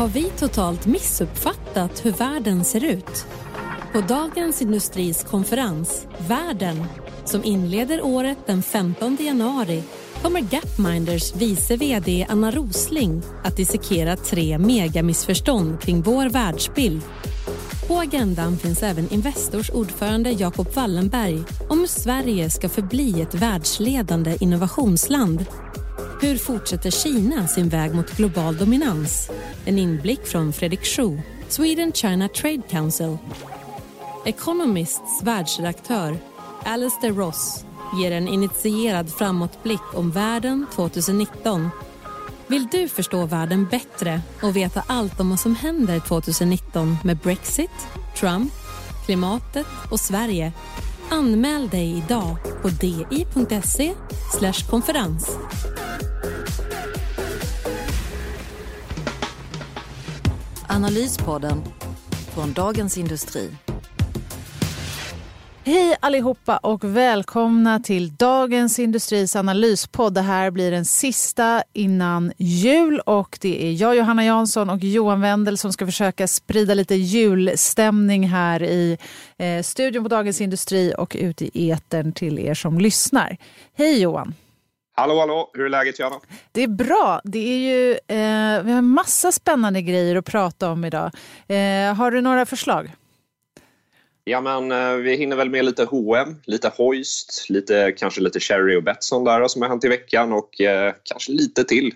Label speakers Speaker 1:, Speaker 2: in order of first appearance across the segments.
Speaker 1: Har vi totalt missuppfattat hur världen ser ut? På Dagens Industris konferens Världen som inleder året den 15 januari kommer Gapminders vice VD Anna Rosling att dissekera tre megamissförstånd kring vår världsbild. På agendan finns även Investors ordförande Jacob Wallenberg om hur Sverige ska förbli ett världsledande innovationsland. Hur fortsätter Kina sin väg mot global dominans? En inblick från Fredrik Schuh, Sweden China Trade Council. Economists världsredaktör Alistair Ross ger en initierad framåtblick om världen 2019. Vill du förstå världen bättre och veta allt om vad som händer 2019 med Brexit, Trump, klimatet och Sverige? Anmäl dig idag på di.se konferens.
Speaker 2: Analyspodden från Dagens Industri.
Speaker 3: Hej allihopa och välkomna till Dagens Industris analyspodd. Det här blir den sista innan jul och det är jag, Johanna Jansson och Johan Wendel som ska försöka sprida lite julstämning här i eh, studion på Dagens Industri och ute i etern till er som lyssnar. Hej Johan!
Speaker 4: Hallå, hallå! Hur är läget, Johanna?
Speaker 3: Det är bra. Det är ju, eh, vi har massa spännande grejer att prata om idag. Eh, har du några förslag?
Speaker 4: Ja, men eh, vi hinner väl med lite H&M, lite Hoist, lite, kanske lite Cherry och Betsson där som har hänt i veckan och eh, kanske lite till.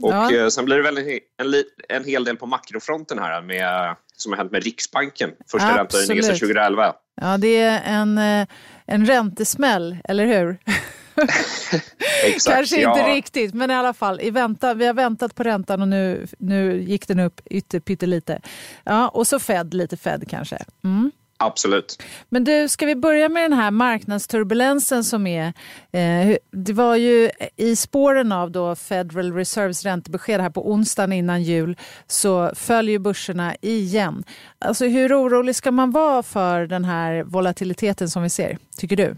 Speaker 4: Och ja. eh, sen blir det väl en, en, en, hel del på makrofronten här med, som har hänt med Riksbanken. Första räntehöjningen sedan 2011.
Speaker 3: Ja, det är en, eh, en räntesmäll, eller hur?
Speaker 4: Exakt,
Speaker 3: Kanske inte ja. riktigt, men i alla fall. I vänta, vi har väntat på räntan och nu, nu gick den upp pyttelite. Ja, och så Fed, lite Fed kanske. Mm.
Speaker 4: Absolut.
Speaker 3: Men du, ska vi börja med den här marknadsturbulensen som är... Eh, det var ju i spåren av då Federal Reserves räntebesked här på onsdagen innan jul så följer börserna igen. Alltså hur orolig ska man vara för den här volatiliteten som vi ser, tycker du?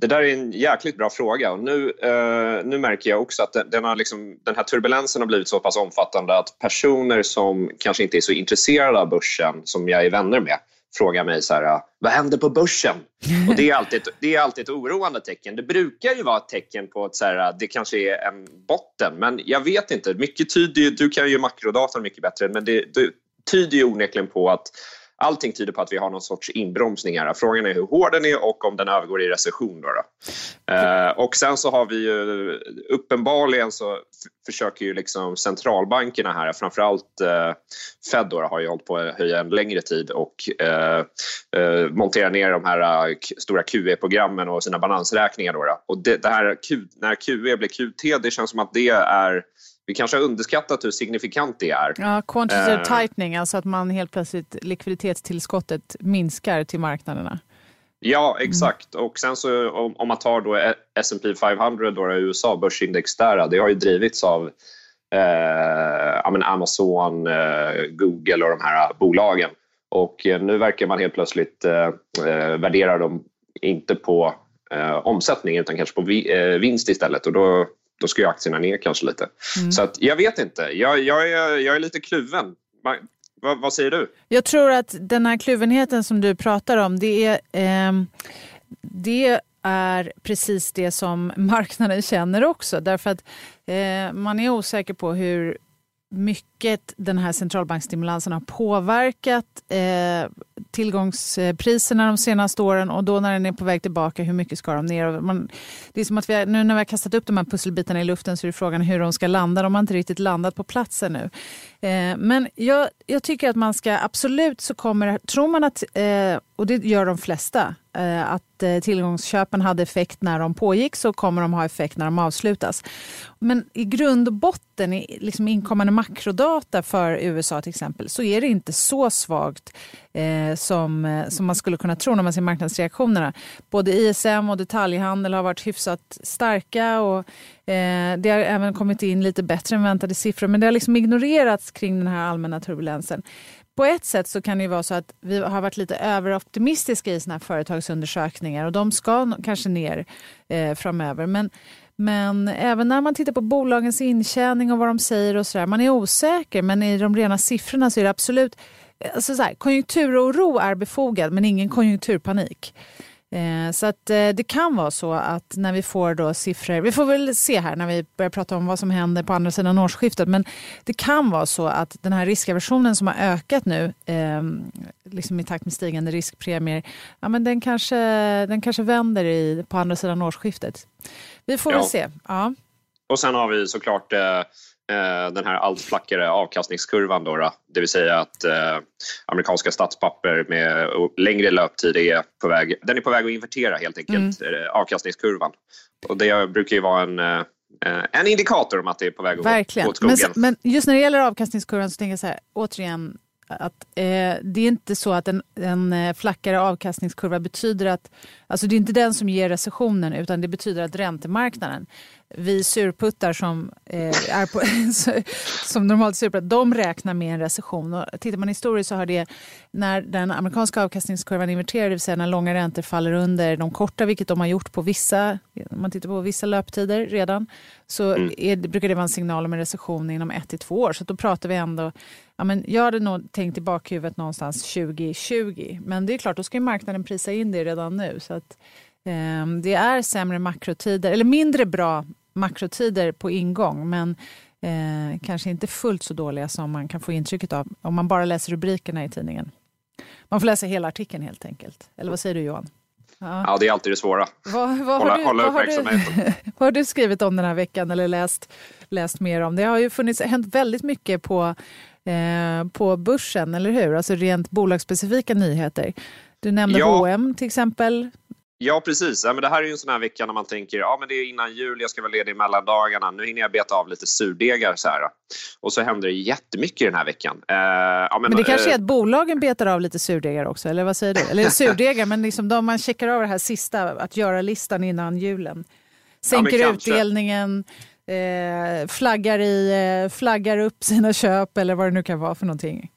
Speaker 4: Det där är en jäkligt bra fråga och nu, eh, nu märker jag också att den, den, har liksom, den här turbulensen har blivit så pass omfattande att personer som kanske inte är så intresserade av börsen som jag är vänner med frågar mig så här, ah, vad händer på börsen? Och det är, alltid, det är alltid ett oroande tecken. Det brukar ju vara ett tecken på att så här, det kanske är en botten, men jag vet inte. Mycket tyder ju, du kan ju makrodata mycket bättre, men det, det tyder ju onekligen på att allting tyder på att vi har någon sorts inbromsning här. Frågan är hur hård den är och om den övergår i recession. Då, då. Eh, och sen så har vi ju uppenbarligen så försöker ju liksom centralbankerna här, framförallt eh, Fed då, har ju hållit på att höja en längre tid och eh, eh montera ner de här eh, stora QE-programmen och sina balansräkningar. Då, då. Och det, det här Q, när QE blir QT, det känns som att det är vi kanske har underskattat hur signifikant det är.
Speaker 3: Ja, quantitative uh, tightening, alltså att man helt plötsligt likviditetstillskottet minskar till marknaderna.
Speaker 4: Ja, exakt. Mm. Och sen så om, om man tar då S&P 500, då, USA, börsindex där, det har ju drivits av eh, Amazon, eh, Google och de här bolagen. Och eh, nu verkar man helt plötsligt eh, eh, värdera dem inte på eh, omsättning utan kanske på vi, vinst istället. Och då då ska ju aktierna ner kanske lite. Mm. Så att, jag vet inte. Jag, jag, är, jag är lite kluven. vad, vad, säger du?
Speaker 3: Jag tror att den här kluvenheten som du pratar om, det är, eh, det är precis det som marknaden känner också. Därför att eh, man är osäker på hur mycket den här centralbanksstimulansen har påverkat eh, tillgångspriserna de senaste åren och då när den är på väg tillbaka, hur mycket ska de ner? Man, det är som att vi, nu när vi har kastat upp de här pusselbitarna i luften så är frågan hur de ska landa. De har inte riktigt landat på platsen nu. Eh, men jag, jag, tycker att man ska absolut så kommer, tror man att eh, och det gör de flesta, eh, att tillgångsköpen hade effekt när de pågick så kommer de ha effekt när de avslutas. Men i grund och botten, i liksom inkommande makrodata för USA till exempel, så är det inte så svagt eh, som, som man skulle kunna tro när man ser marknadsreaktionerna. Både ISM och detaljhandel har varit hyfsat starka och eh, det har även kommit in lite bättre än väntade siffror men det har liksom ignorerats kring den här allmänna turbulensen på ett sätt så kan det vara så att vi har varit lite överoptimistiska i såna här företagsundersökningar och de ska kanske ner eh, framöver. Men, men även när man tittar på bolagens intjäning och vad de säger och sådär, man är osäker men i de rena siffrorna så är det absolut Alltså så här, konjunkturoro är befogad men ingen konjunkturpanik. Eh, så att eh, det kan vara så att när vi får då siffror, vi får väl se här när vi börjar prata om vad som händer på andra sidan årsskiftet, men det kan vara så att den här riskaversionen som har ökat nu, eh, liksom i takt med stigande riskpremier, ja, men den, kanske, den kanske vänder i, på andra sidan årsskiftet. Vi får ja. väl se. Ja.
Speaker 4: Och sen har vi såklart eh, den här allt flackare avkastningskurvan. Då, då, det vill säga att eh, amerikanska statspapper med längre löptid är på väg, den är på väg att invertera helt enkelt, mm. Eh, avkastningskurvan. Och det brukar ju vara en eh, en indikator om att det är på väg
Speaker 3: Verkligen.
Speaker 4: åt skogen.
Speaker 3: Men, men, just när det gäller avkastningskurvan så tänker jag så här, återigen, att eh, det är inte så att en, en flackare avkastningskurva betyder att, alltså det är inte den som ger recessionen utan det betyder att räntemarknaden vi surputtar som, eh, är på, som normalt surputtar, de räknar med en recession. Och tittar man historiskt så har det, när den amerikanska avkastningskurvan inverterar, det vill säga när långa räntor faller under de korta, vilket de har gjort på vissa, om man tittar på vissa löptider redan, så mm. är, brukar det vara en signal om en recession inom ett till två år. Så då pratar vi ändå, ja, men jag hade nog tänkt i bakhuvudet någonstans 2020, men det är klart, då ska marknaden prisa in det redan nu. Så att, eh, det är sämre makrotider, eller mindre bra makrotider på ingång men eh, kanske inte fullt så dåliga som man kan få intrycket av om man bara läser rubrikerna i tidningen. Man får läsa hela artikeln helt enkelt. Eller vad säger du Johan?
Speaker 4: Ja, ja det är alltid det svåra.
Speaker 3: Vad, vad hålla, du, hålla vad. Har du, vad har du skrivit om den här veckan eller läst, läst mer om? Det har ju funnits, hänt väldigt mycket på, eh, på börsen, eller hur? Alltså rent bolagsspecifika nyheter. Du nämnde ja. H&M till exempel.
Speaker 4: Ja, precis. Ja, men det här är ju en sån här vecka när man tänker ja, men det är innan jul, jag ska vara ledig i mellandagarna. Nu hinner jag beta av lite surdegar. Så här. Och så händer det jättemycket den här veckan. Uh,
Speaker 3: ja, men, men, det kanske uh, är att bolagen betar av lite surdegar också, eller vad säger du? Eller surdegar, men liksom de man checkar av det här sista, att göra-listan innan julen. Sänker ja, utdelningen, eh, flaggar, i, flaggar upp sina köp eller vad det nu kan vara för någonting.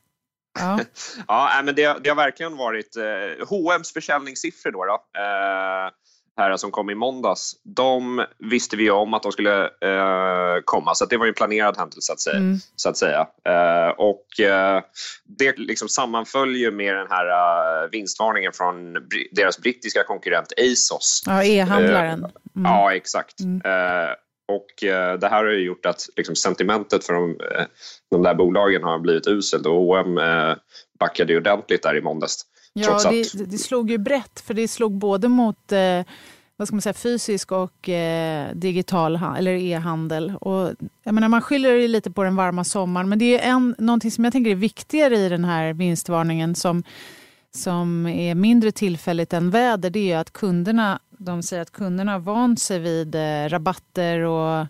Speaker 4: Ja, ja men det, det, har verkligen varit eh, H&M's försäljningssiffror då, då eh, här som kom i måndags. De visste vi om att de skulle eh, komma, så det var en planerad händelse att säga. Mm. Så att säga. Eh, och eh, det liksom sammanföljer med den här uh, vinstvarningen från br deras brittiska konkurrent ASOS.
Speaker 3: Ja, e-handlaren. Mm.
Speaker 4: Ja, exakt. Mm. Och eh, det här har ju gjort att liksom, sentimentet för de, eh, de där bolagen har blivit uselt och H&M eh, backade ju ordentligt där i måndags.
Speaker 3: Ja, det, det, slog ju brett för det slog både mot eh, vad ska man säga, fysisk och digital eller e-handel. Och, jag menar, man skyller lite på den varma sommaren men det är en, någonting som jag tänker är viktigare i den här vinstvarningen som som är mindre tillfälligt än väder det är att kunderna, de säger att kunderna har vant sig vid eh, rabatter och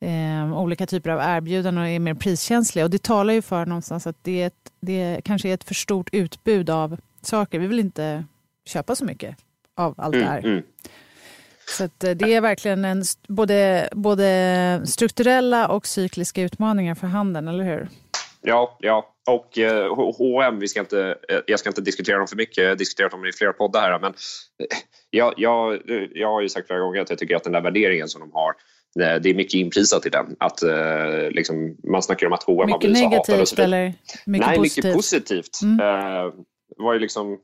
Speaker 3: eh, olika typer av erbjudanden och är mer priskänsliga. Och det talar ju för någonstans att det, är ett, det kanske är ett för stort utbud av saker. Vi vill inte köpa så mycket av allt det här. Mm, mm. Så eh, det är verkligen en, både, både strukturella och cykliska utmaningar för handeln, eller hur?
Speaker 4: Ja, ja. och H&M, vi ska inte, eh, jag ska inte diskutera dem för mycket, jag har diskuterat dem i flera poddar här, men eh, jag, jag, jag har ju sagt flera gånger att jag tycker att den där värderingen som de har det är mycket inprisat i den. Att, liksom, man snackar om att H&M har blivit så hatade.
Speaker 3: Mycket negativt eller mycket
Speaker 4: Nej,
Speaker 3: positivt?
Speaker 4: mycket positivt. Mm. Eh, var ju liksom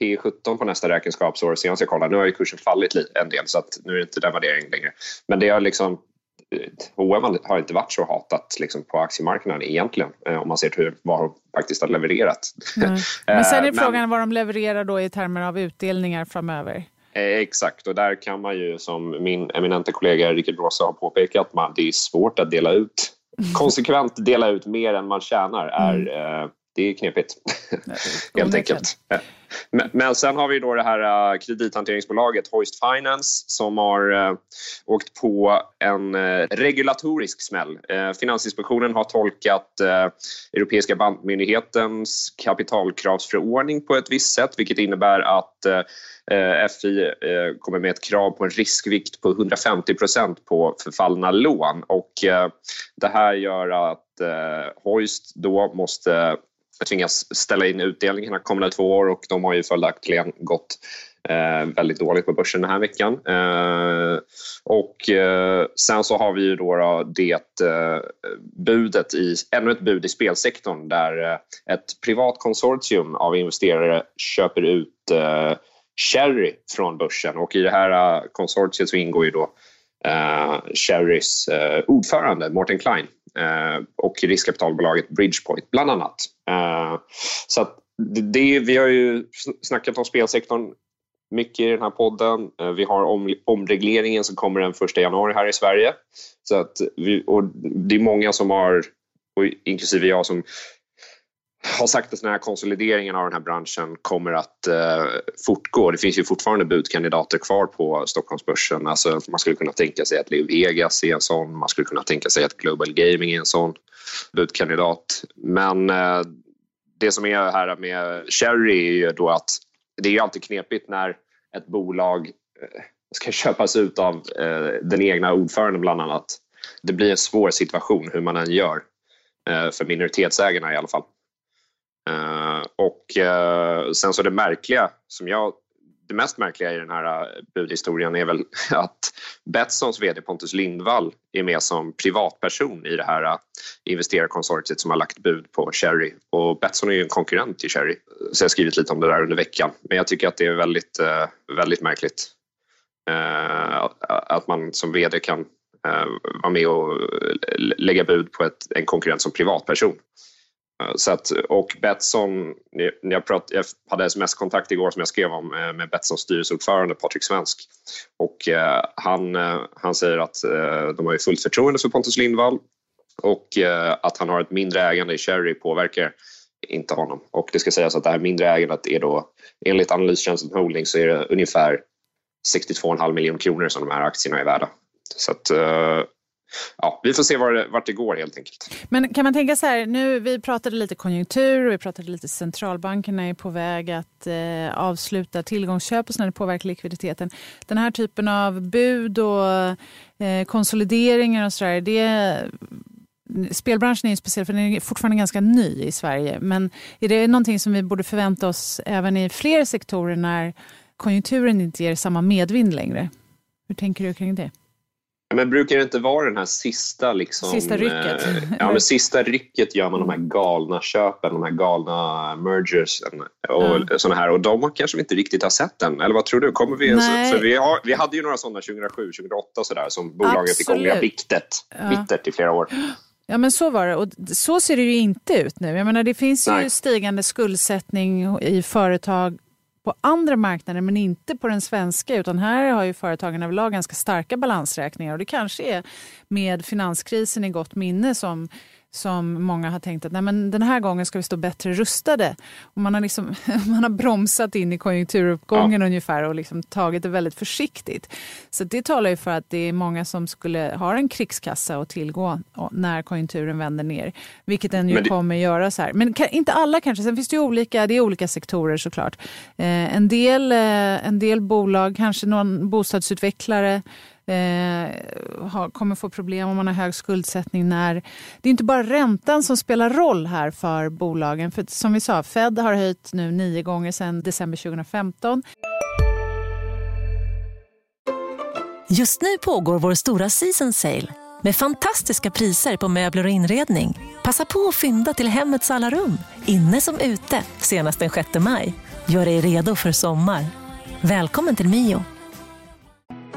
Speaker 4: P17 på nästa räkenskapsår senast jag kollade. Nu har ju kursen fallit en del så att nu är det inte den värderingen längre. Men det har liksom H&M har inte varit så hatat liksom, på aktiemarknaden egentligen eh, om man ser till vad de faktiskt har levererat.
Speaker 3: Mm. Men sen är frågan Men, vad de levererar då i termer av utdelningar framöver.
Speaker 4: Eh, exakt, och där kan man ju som min eminenta kollega Rickard Rosa har påpekat, man, det är svårt att dela ut konsekvent dela ut mer än man tjänar är, mm. Det är knepigt, helt enkelt. Men, men, sen har vi då det här uh, kredithanteringsbolaget Hoist Finance som har uh, åkt på en uh, regulatorisk smäll. Finansinspektionen har tolkat Europeiska bankmyndighetens kapitalkravsförordning på ett visst sätt vilket innebär att FI kommer med ett krav på en riskvikt på 150% på förfallna lån. Och det här gör att Hoist då måste tvingas ställa in utdelningarna kommande två år och de har ju följaktligen gått eh, väldigt dåligt på börsen den här veckan. Eh, och eh, sen så har vi ju då, då det eh, budet i, ännu ett bud i spelsektorn där eh, ett privat konsortium av investerare köper ut eh, Cherry från börsen och i det här eh, konsortiet så ingår ju då Eh, Cherrys eh, ordförande Morten Klein eh, och riskkapitalbolaget Bridgepoint bland annat. Så det, vi har ju snackat om spelsektorn mycket i den här podden. Vi har om, omregleringen som kommer den 1 januari här i Sverige. Så att vi, och det är många som har, inklusive jag, som har sagt att den här konsolideringen av den här branschen kommer att eh, fortgå. Det finns ju fortfarande budkandidater kvar på Stockholmsbörsen. Alltså, man skulle kunna tänka sig att Vegas är en sån, man skulle kunna tänka sig att Global Gaming är en sån budkandidat. Men eh, det som är här med Cherry är ju då att det är ju alltid knepigt när ett bolag eh, ska köpas ut av eh, den egna ordföranden bland annat. Det blir en svår situation hur man än gör, eh, för minoritetsägarna i alla fall. Eh, och eh, sen så det märkliga, som jag, det mest märkliga i den här eh, budhistorien är väl att Betssons VD Pontus Lindvall är med som privatperson i det här investerarkonsortiet som har lagt bud på Cherry. Och Betsson är ju en konkurrent till Cherry, så jag har skrivit lite om det där under veckan. Men jag tycker att det är väldigt, väldigt märkligt att man som VD kan vara med och lägga bud på en konkurrent som privatperson. Eh, så att, och Betsson, jag, prat, jag hade sms-kontakt igår som jag skrev om eh, med Betssons styrelseordförande Patrik Svensk. Och eh, han, eh, han säger att eh, de har fullt förtroende för Pontus Lindvall och eh, att han har ett mindre ägande i Cherry påverkar inte honom. Och det ska sägas att det här mindre ägandet är då enligt analystjänsten Holding så är det ungefär 62,5 miljoner kronor som de här aktierna är värda. Så att, ja, vi får se var det, vart det går helt enkelt.
Speaker 3: Men kan man tänka så här, nu vi pratade lite konjunktur och vi pratade lite centralbankerna är på väg att eh, avsluta tillgångsköp och sådär, det påverkar likviditeten. Den här typen av bud och eh, konsolideringar och sådär, det Spelbranschen är ju speciell för den är fortfarande ganska ny i Sverige. Men är det någonting som vi borde förvänta oss även i fler sektorer när konjunkturen inte ger samma medvind längre? Hur tänker du kring det?
Speaker 4: Men brukar det inte vara den här sista... Liksom,
Speaker 3: sista rycket?
Speaker 4: Eh, ja, men sista rycket gör man de här galna köpen, de här galna mergers och mm. såna här. Och de kanske vi inte riktigt har sett än. Eller vad tror du? Kommer vi, för vi, har, vi hade ju några sådana 2007, 2008 så där, som bolagen fick ångra bittert, bittert i flera år.
Speaker 3: Ja men så var det och så ser det ju inte ut nu. Jag menar, det finns ju stigande skuldsättning i företag på andra marknader men inte på den svenska. Utan här har ju företagen överlag ganska starka balansräkningar och det kanske är med finanskrisen i gott minne som som många har tänkt att Nej, men den här gången ska vi stå bättre rustade. Och man, har liksom, man har bromsat in i konjunkturuppgången ja. ungefär och liksom tagit det väldigt försiktigt. Så det talar ju för att det är många som skulle ha en krigskassa att tillgå när konjunkturen vänder ner. Vilket den ju det... kommer göra så här. Men inte alla kanske. Sen finns det ju olika, det är olika sektorer såklart. Eh, en, del, eh, en del bolag, kanske någon bostadsutvecklare eh, kommer få problem om man har hög skuldsättning när... Det är inte bara räntan som spelar roll här för bolagen. För som vi sa, Fed har höjt nu nio gånger sedan december 2015.
Speaker 5: Just nu pågår vår stora season sale med fantastiska priser på möbler och inredning. Passa på att fynda till hemmets alla rum, inne som ute, senast den 6 maj. Gör dig redo för sommar. Välkommen till Mio.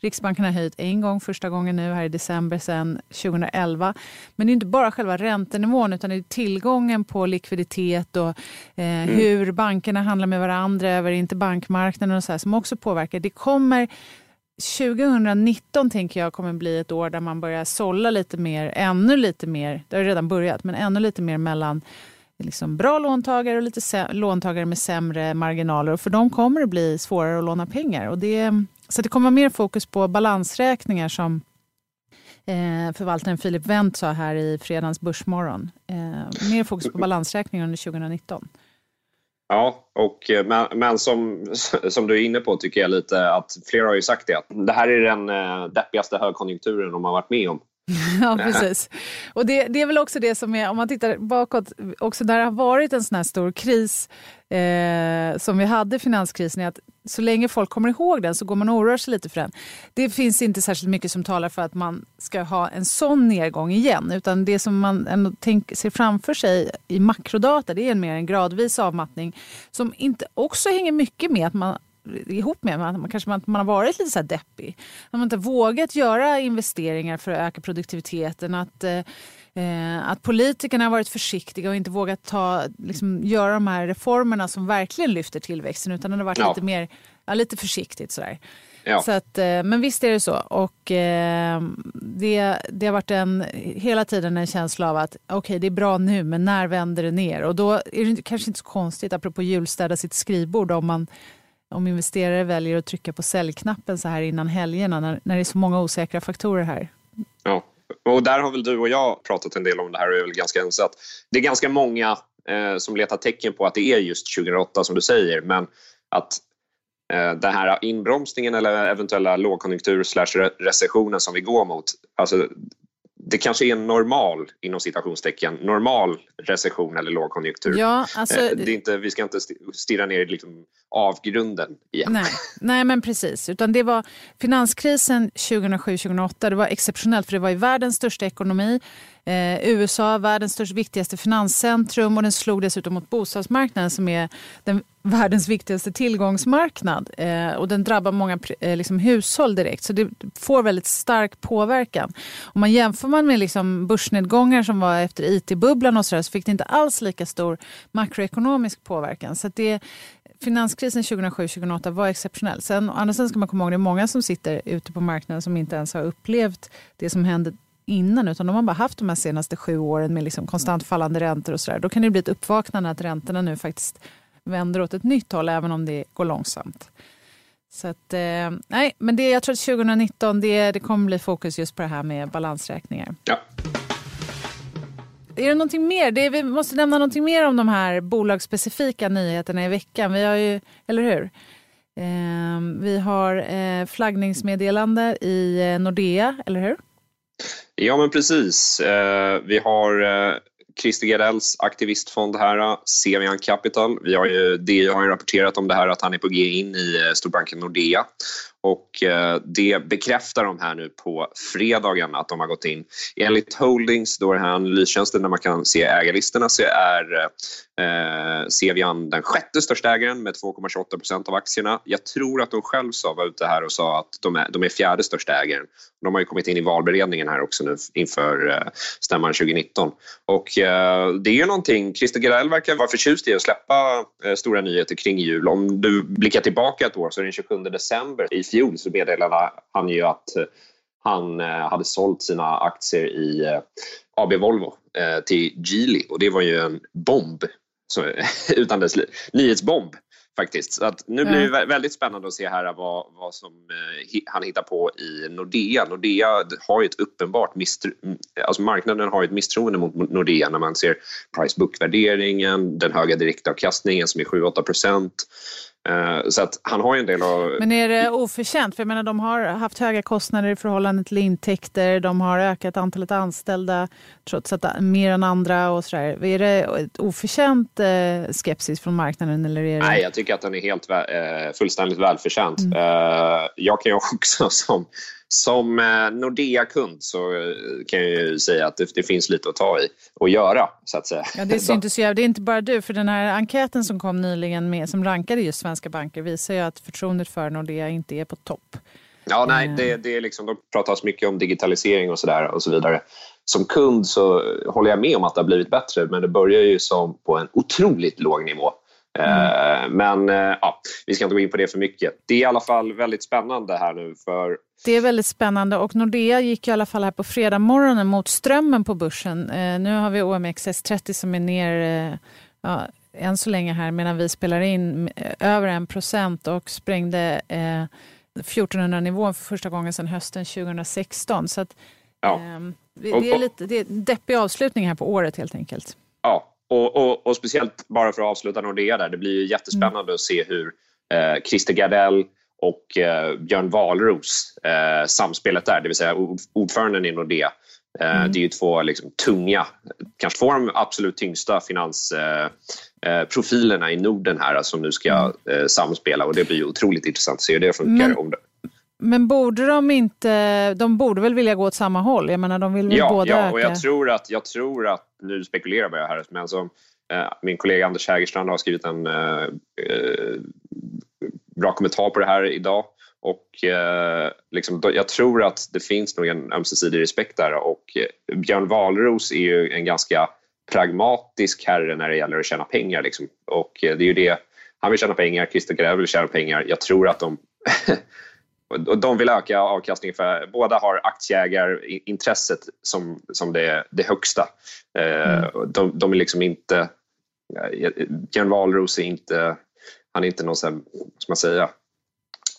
Speaker 3: Riksbanken har höjt en gång, första gången nu här i december sedan 2011. Men det är inte bara själva räntenivån utan det är tillgången på likviditet och eh, mm. hur bankerna handlar med varandra över interbankmarknaden och så här, som också påverkar. Det kommer 2019 tänker jag kommer bli ett år där man börjar sålla lite mer, ännu lite mer, det har redan börjat, men ännu lite mer mellan liksom bra låntagare och lite låntagare med sämre marginaler. Och för dem kommer det bli svårare att låna pengar. Och det, så det kommer vara mer fokus på balansräkningar som eh, förvaltaren Filip Wendt sa här i fredagens Börsmorgon. Eh, mer fokus på balansräkningar under 2019.
Speaker 4: Ja, och, eh, men, men som, som du är inne på tycker jag lite att flera har ju sagt det att det här är den eh, deppigaste högkonjunkturen de har varit med om.
Speaker 3: ja, precis. Och det, det, är väl också det som är, om man tittar bakåt, också där det har varit en sån här stor kris eh, som vi hade finanskrisen, är att så länge folk kommer ihåg den så går man och oroar sig lite för den. Det finns inte särskilt mycket som talar för att man ska ha en sån nedgång igen, utan det som man ändå tänk, ser framför sig i makrodata, det är en mer en gradvis avmattning som inte också hänger mycket med att man ihop med att man, kanske man, man har varit lite så här deppig. Man har inte vågat göra investeringar för att öka produktiviteten. Att, eh, eh, att politikerna har varit försiktiga och inte vågat ta, liksom, göra de här reformerna som verkligen lyfter tillväxten utan det har varit ja. lite mer ja, lite försiktigt. Sådär. Ja. Så att, eh, men visst är det så. Och eh, det, det har varit en, hela tiden en känsla av att okay, det är bra nu, men när vänder det ner? Och då är det kanske inte så konstigt, apropå julstäda sitt skrivbord, om man om investerare väljer att trycka på säljknappen så här innan helgerna när, när det är så många osäkra faktorer här.
Speaker 4: Ja, och där har väl du och jag pratat en del om det här och är väl ganska ense att det är ganska många eh, som letar tecken på att det är just 2008 som du säger men att eh, den här inbromsningen eller eventuella lågkonjunktur slash recessionen som vi går mot, alltså det kanske är en normal, inom citationstecken, normal recession eller lågkonjunktur.
Speaker 3: Ja, alltså,
Speaker 4: eh, det är inte, vi ska inte stirra ner i liksom avgrunden igen.
Speaker 3: Nej, nej, men precis. Utan det var finanskrisen 2007-2008, det var exceptionellt för det var i världens största ekonomi. Eh, USA, världens största, viktigaste finanscentrum och den slog dessutom mot bostadsmarknaden som är den världens viktigaste tillgångsmarknad. Eh, och den drabbar många eh, liksom, hushåll direkt, så det får väldigt stark påverkan. Om man jämför man med liksom, börsnedgångar som var efter it-bubblan och så, där, så fick det inte alls lika stor makroekonomisk påverkan. Så det, finanskrisen 2007-2008 var exceptionell. Sen, andra sidan ska man komma ihåg att det är många som sitter ute på marknaden som inte ens har upplevt det som hände innan utan de har bara haft de här senaste sju åren med liksom konstant fallande räntor och sådär. Då kan det bli ett uppvaknande att räntorna nu faktiskt vänder åt ett nytt håll även om det går långsamt. Så att, eh, nej, men det, jag tror att 2019 det, det kommer bli fokus just på det här med balansräkningar.
Speaker 4: Ja.
Speaker 3: Är det någonting mer? Det är, vi måste nämna någonting mer om de här bolagsspecifika nyheterna i veckan. Vi har ju, eller hur? Eh, vi har eh, flaggningsmeddelande i eh, Nordea, eller hur?
Speaker 4: Ja, men precis. Eh, vi har eh, Christer Gardells aktivistfond här, eh, Semian Capital. Vi har ju, DI har ju rapporterat om det här att han är på G in i eh, storbanken Nordea och eh, det bekräftar de här nu på fredagen att de har gått in. Enligt Holdings, då den här analystjänsten där man kan se ägarlistorna, så är eh, den sjätte största ägaren med 2,28 procent av aktierna. Jag tror att de själv sa, var ute här och sa att de är, de är fjärde största ägaren. De har ju kommit in i valberedningen här också nu inför eh, stämman 2019. Och eh, det är någonting, Christer Gardell verkar vara förtjust i att släppa eh, stora nyheter kring jul. Om du blickar tillbaka ett år så är det den 27 december i fjol så meddelade han ju att eh, han eh, hade sålt sina aktier i eh, AB Volvo till Geely och det var ju en bomb, utan dess nyhetsbomb faktiskt. Så att nu blir det väldigt spännande att se här vad, vad som han hittar på i Nordea. Nordea har ju ett uppenbart misstro, alltså marknaden har ett misstroende mot Nordea när man ser price book-värderingen, den höga direktavkastningen som är 7-8 procent. Eh, så att han har en del av...
Speaker 3: Men är det oförtjänt? För jag menar, de har haft höga kostnader i förhållande till intäkter. De har ökat antalet anställda trots att mer än andra och sådär. Är det oförtjänt eh, skepsis från marknaden? Eller är det...
Speaker 4: Nej, jag tycker att den är helt eh, fullständigt välförtjänt. Mm. Jag kan ju också som som eh, Nordea-kund så eh, kan jag ju säga att det, det, finns lite att ta i och göra så att säga.
Speaker 3: Ja, det syntes ju, det är inte bara du, för den här enkäten som kom nyligen med, som rankade just svenska banker visar ju att förtroendet för Nordea inte är på topp.
Speaker 4: Ja, nej, det, det är liksom, de pratas mycket om digitalisering och, så där och så vidare. Som kund så håller jag med om att det har blivit bättre men det börjar ju som på en otroligt låg nivå. Mm. Men ja, vi ska inte gå in på det för mycket. Det är i alla fall väldigt spännande här nu. för
Speaker 3: Det är väldigt spännande och Nordea gick i alla fall här på fredag morgonen mot strömmen på börsen. Nu har vi OMXS30 som är ner ja, än så länge här medan vi spelar in över en procent och sprängde eh, 1400-nivån för första gången sedan hösten 2016. Så att, ja. eh, det, det, är lite, det är en deppig avslutning här på året helt enkelt.
Speaker 4: Ja, och, och, och speciellt bara för att avsluta Nordea där, det blir ju jättespännande mm. att se hur eh, Christer Gardell och eh, Björn Wahlroos, eh, samspelet där, det vill säga ordföranden i Nordea, Eh, mm. Det är ju två liksom, tunga, kanske två av de absolut tyngsta finansprofilerna eh, eh i Norden här som nu ska mm. eh, samspela och det blir otroligt intressant att se hur det funkar. Men,
Speaker 3: men borde de inte, de borde väl vilja gå åt samma håll? Jag menar, de vill väl
Speaker 4: ja,
Speaker 3: båda
Speaker 4: ja, och jag tror, att, jag tror att, nu spekulerar jag här, men som eh, min kollega Anders Hägerstrand har skrivit en eh, bra kommentar på det här idag och eh, liksom, jag tror att det finns nog en ömsesidig respekt där och eh, Björn Wahlroos är ju en ganska pragmatisk herre när det gäller att tjäna pengar. Liksom. Och eh, det är ju det, han vill tjäna pengar, Christer Gräv vill tjäna pengar. Jag tror att de och de vill öka avkastningen för båda har aktieägarintresset som, som det, det högsta. Eh, mm. De, de är liksom inte... Björn Wahlroos är inte, han är inte någon, som man säga,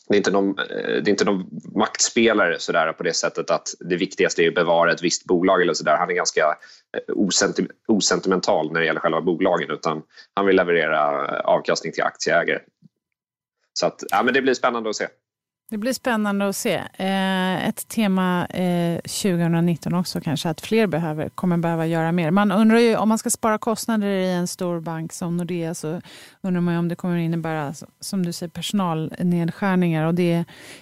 Speaker 4: det är inte någon, eh, det är inte någon maktspelare sådär på det sättet att det viktigaste är att bevara ett visst bolag eller sådär. Han är ganska eh, osenti osentimental när det gäller själva bolagen utan han vill leverera avkastning till aktieägare. Så att, ja, men det blir spännande att se.
Speaker 3: Det blir spännande att se. Eh, ett tema 2019 också kanske, att fler behöver, kommer behöva göra mer. Man undrar ju om man ska spara kostnader i en stor bank som Nordea så undrar man om det kommer innebära, som du säger, personalnedskärningar. Och det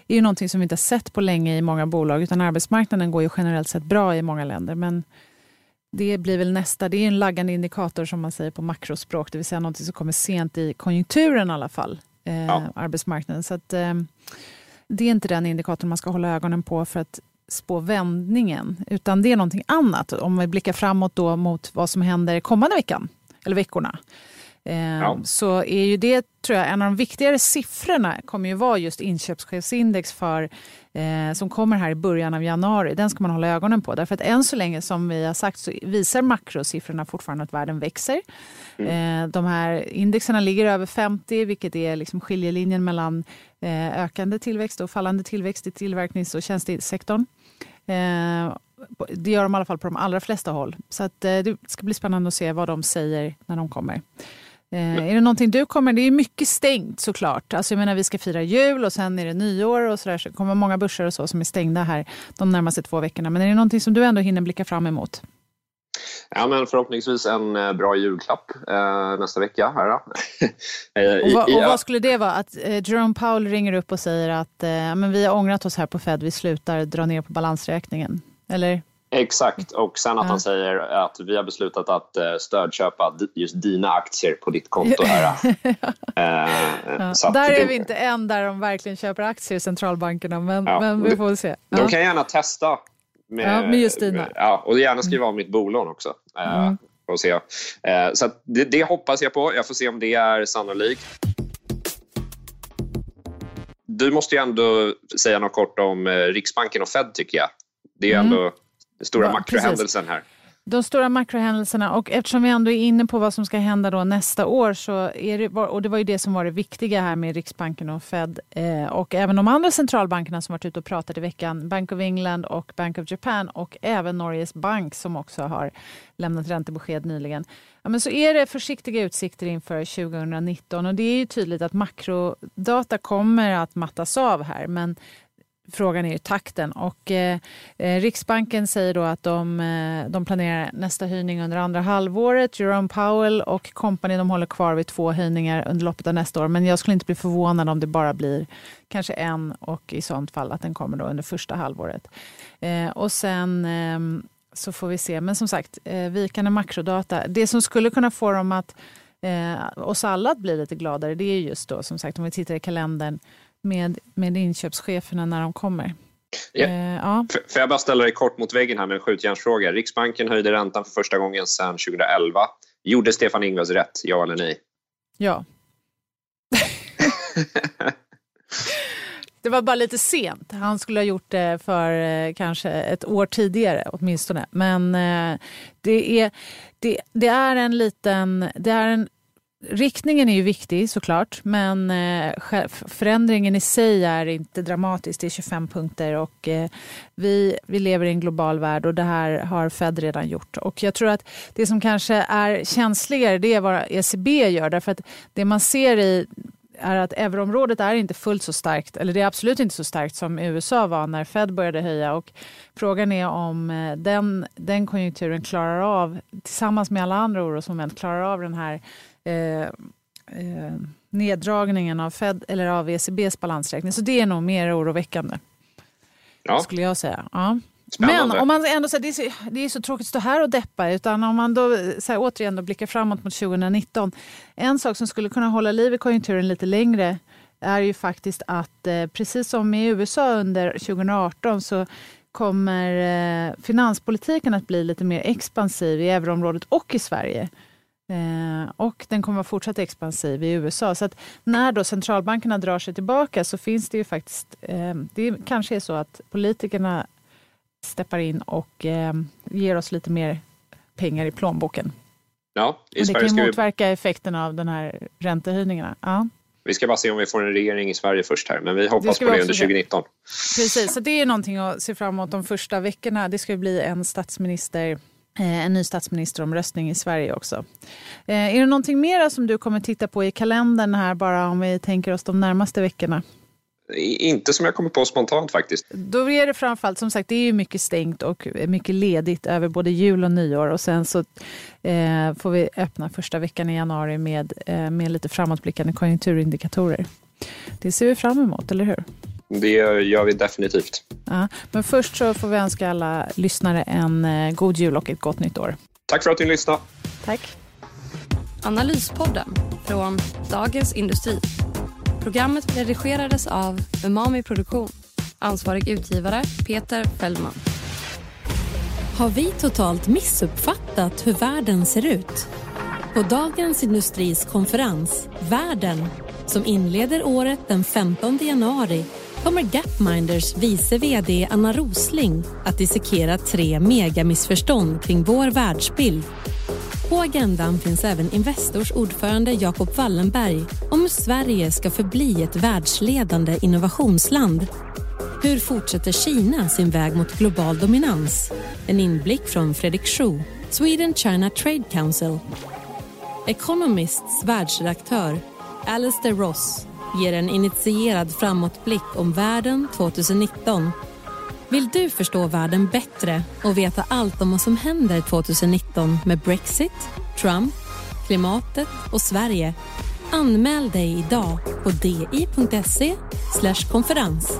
Speaker 3: är ju någonting som vi inte har sett på länge i många bolag, utan arbetsmarknaden går ju generellt sett bra i många länder. Men det blir väl nästa, det är en laggande indikator som man säger på makrospråk, det vill säga någonting som kommer sent i konjunkturen i alla fall, eh, ja. arbetsmarknaden. Så att, eh, det är inte den indikatorn man ska hålla ögonen på för att spå vändningen, utan det är någonting annat. Om vi blickar framåt då mot vad som händer kommande veckan, eller veckorna. Eh, ja. Så är ju det, tror jag, en av de viktigare siffrorna kommer ju vara just inköpschefsindex för, eh, som kommer här i början av januari. Den ska man hålla ögonen på. Därför att än så länge, som vi har sagt, så visar makrosiffrorna fortfarande att världen växer. Mm. Eh, de här indexerna ligger över 50, vilket är liksom skiljelinjen mellan eh, ökande tillväxt och fallande tillväxt i tillverknings och tjänstesektorn. Eh, det gör de i alla fall på de allra flesta håll. Så att, eh, det ska bli spännande att se vad de säger när de kommer. Eh, är det någonting du kommer... Det är mycket stängt såklart. Alltså jag menar, vi ska fira jul och sen är det nyår och så där. Så det kommer många börser och så som är stängda här de närmaste två veckorna. Men är det någonting som du ändå hinner blicka fram emot?
Speaker 4: Ja, men förhoppningsvis en eh, bra julklapp eh, nästa vecka. Här
Speaker 3: och, vad, och vad skulle det vara? Att eh, Jerome Powell ringer upp och säger att eh, men vi har ångrat oss här på Fed, vi slutar dra ner på balansräkningen? Eller?
Speaker 4: Exakt, och sen att ja. han säger att vi har beslutat att uh, stödköpa just dina aktier på ditt konto här.
Speaker 3: uh, ja. Där är vi inte än där de verkligen köper aktier, centralbankerna, men, ja. men vi får se.
Speaker 4: De kan gärna testa
Speaker 3: med, ja, med just dina.
Speaker 4: Ja, och gärna skriva av mitt bolån också. Mm. och se. så det, det hoppas jag på. Jag får se om det är sannolikt. Du måste ju ändå säga något kort om Riksbanken och Fed tycker jag. Det är mm. ändå den stora ja, makrohändelsen här.
Speaker 3: De stora makrohändelserna och eftersom vi ändå är inne på vad som ska hända då nästa år så är det, och det var ju det som var det viktiga här med Riksbanken och Fed eh, och även de andra centralbankerna som varit ute och pratat i veckan, Bank of England och Bank of Japan och även Norges bank som också har lämnat räntebesked nyligen. Ja, men så är det försiktiga utsikter inför 2019 och det är ju tydligt att makrodata kommer att mattas av här men frågan är ju takten. Och, eh, eh, Riksbanken säger då att de, eh, de planerar nästa höjning under andra halvåret. Jerome Powell och company de håller kvar vid två höjningar under loppet av nästa år. Men jag skulle inte bli förvånad om det bara blir kanske en och i sånt fall att den kommer då under första halvåret. Eh, och sen ehm, så får vi se. Men som sagt, eh, vikande makrodata. Det som skulle kunna få dem att, eh, oss alla att bli lite gladare det är just då som sagt om vi tittar i kalendern med, med inköpscheferna när de kommer.
Speaker 4: Ja. Eh, ja. Får jag bara ställa dig kort mot väggen här med en skjutjärnsfråga? Riksbanken höjde räntan för första gången sedan 2011. Gjorde Stefan Ingves rätt, ja eller nej?
Speaker 3: Ja. det var bara lite sent. Han skulle ha gjort det för eh, kanske ett år tidigare åtminstone. Men eh, det, är, det, det är en liten... Det är en Riktningen är ju viktig såklart, men eh, förändringen i sig är inte dramatisk. Det är 25 punkter och eh, vi, vi lever i en global värld och det här har Fed redan gjort. Och jag tror att det som kanske är känsligare det är vad ECB gör. Därför att det man ser i är att euroområdet är inte fullt så starkt, eller det är absolut inte så starkt som USA var när Fed började höja. Och frågan är om eh, den, den konjunkturen klarar av, tillsammans med alla andra orosmoment, klarar av den här eh, eh, neddragningen av, Fed, eller av ECBs balansräkning. Så det är nog mer oroväckande, ja. skulle jag säga. Ja. Men om man ändå, det, är så, det är så tråkigt att stå här och deppa, utan om man då så här, återigen då blickar framåt mot 2019. En sak som skulle kunna hålla liv i konjunkturen lite längre är ju faktiskt att eh, precis som i USA under 2018 så kommer eh, finanspolitiken att bli lite mer expansiv i euroområdet och i Sverige. Eh, och den kommer att vara fortsatt expansiv i USA. Så att när då centralbankerna drar sig tillbaka så finns det ju faktiskt... Eh, det kanske är så att politikerna steppar in och eh, ger oss lite mer pengar i plånboken.
Speaker 4: Ja,
Speaker 3: i det kan motverka vi... effekten av den här räntehöjningarna. Ja.
Speaker 4: Vi ska bara se om vi får en regering i Sverige först här, men vi hoppas på det under 2019.
Speaker 3: Precis, så det är någonting att se fram emot de första veckorna. Det ska bli en statsminister en ny statsministeromröstning i Sverige också. Eh, är det någonting mer som du kommer titta på i kalendern här bara om vi tänker oss de närmaste veckorna?
Speaker 4: Inte som jag kommer på spontant faktiskt.
Speaker 3: Då är det framförallt, som sagt, det är mycket stängt och mycket ledigt över både jul och nyår. Och sen så eh, får vi öppna första veckan i januari med, eh, med lite framåtblickande konjunkturindikatorer. Det ser vi fram emot, eller hur?
Speaker 4: Det gör vi definitivt.
Speaker 3: Ja, men först så får vi önska alla lyssnare en eh, god jul och ett gott nytt år.
Speaker 4: Tack för att ni lyssnade.
Speaker 3: Tack.
Speaker 1: Analyspodden från Dagens Industri. Programmet redigerades av Umami Produktion. Ansvarig utgivare Peter Fellman. Har vi totalt missuppfattat hur världen ser ut? På Dagens Industris konferens Världen som inleder året den 15 januari kommer Gapminders vice vd Anna Rosling att dissekera tre megamissförstånd kring vår världsbild. På agendan finns även Investors ordförande Jacob Wallenberg om hur Sverige ska förbli ett världsledande innovationsland. Hur fortsätter Kina sin väg mot global dominans? En inblick från Fredrik Schuh, Sweden China Trade Council. Economists världsredaktör Alistair Ross ger en initierad framåtblick om världen 2019. Vill du förstå världen bättre och veta allt om vad som händer 2019 med Brexit, Trump, klimatet och Sverige? Anmäl dig idag på di.se konferens.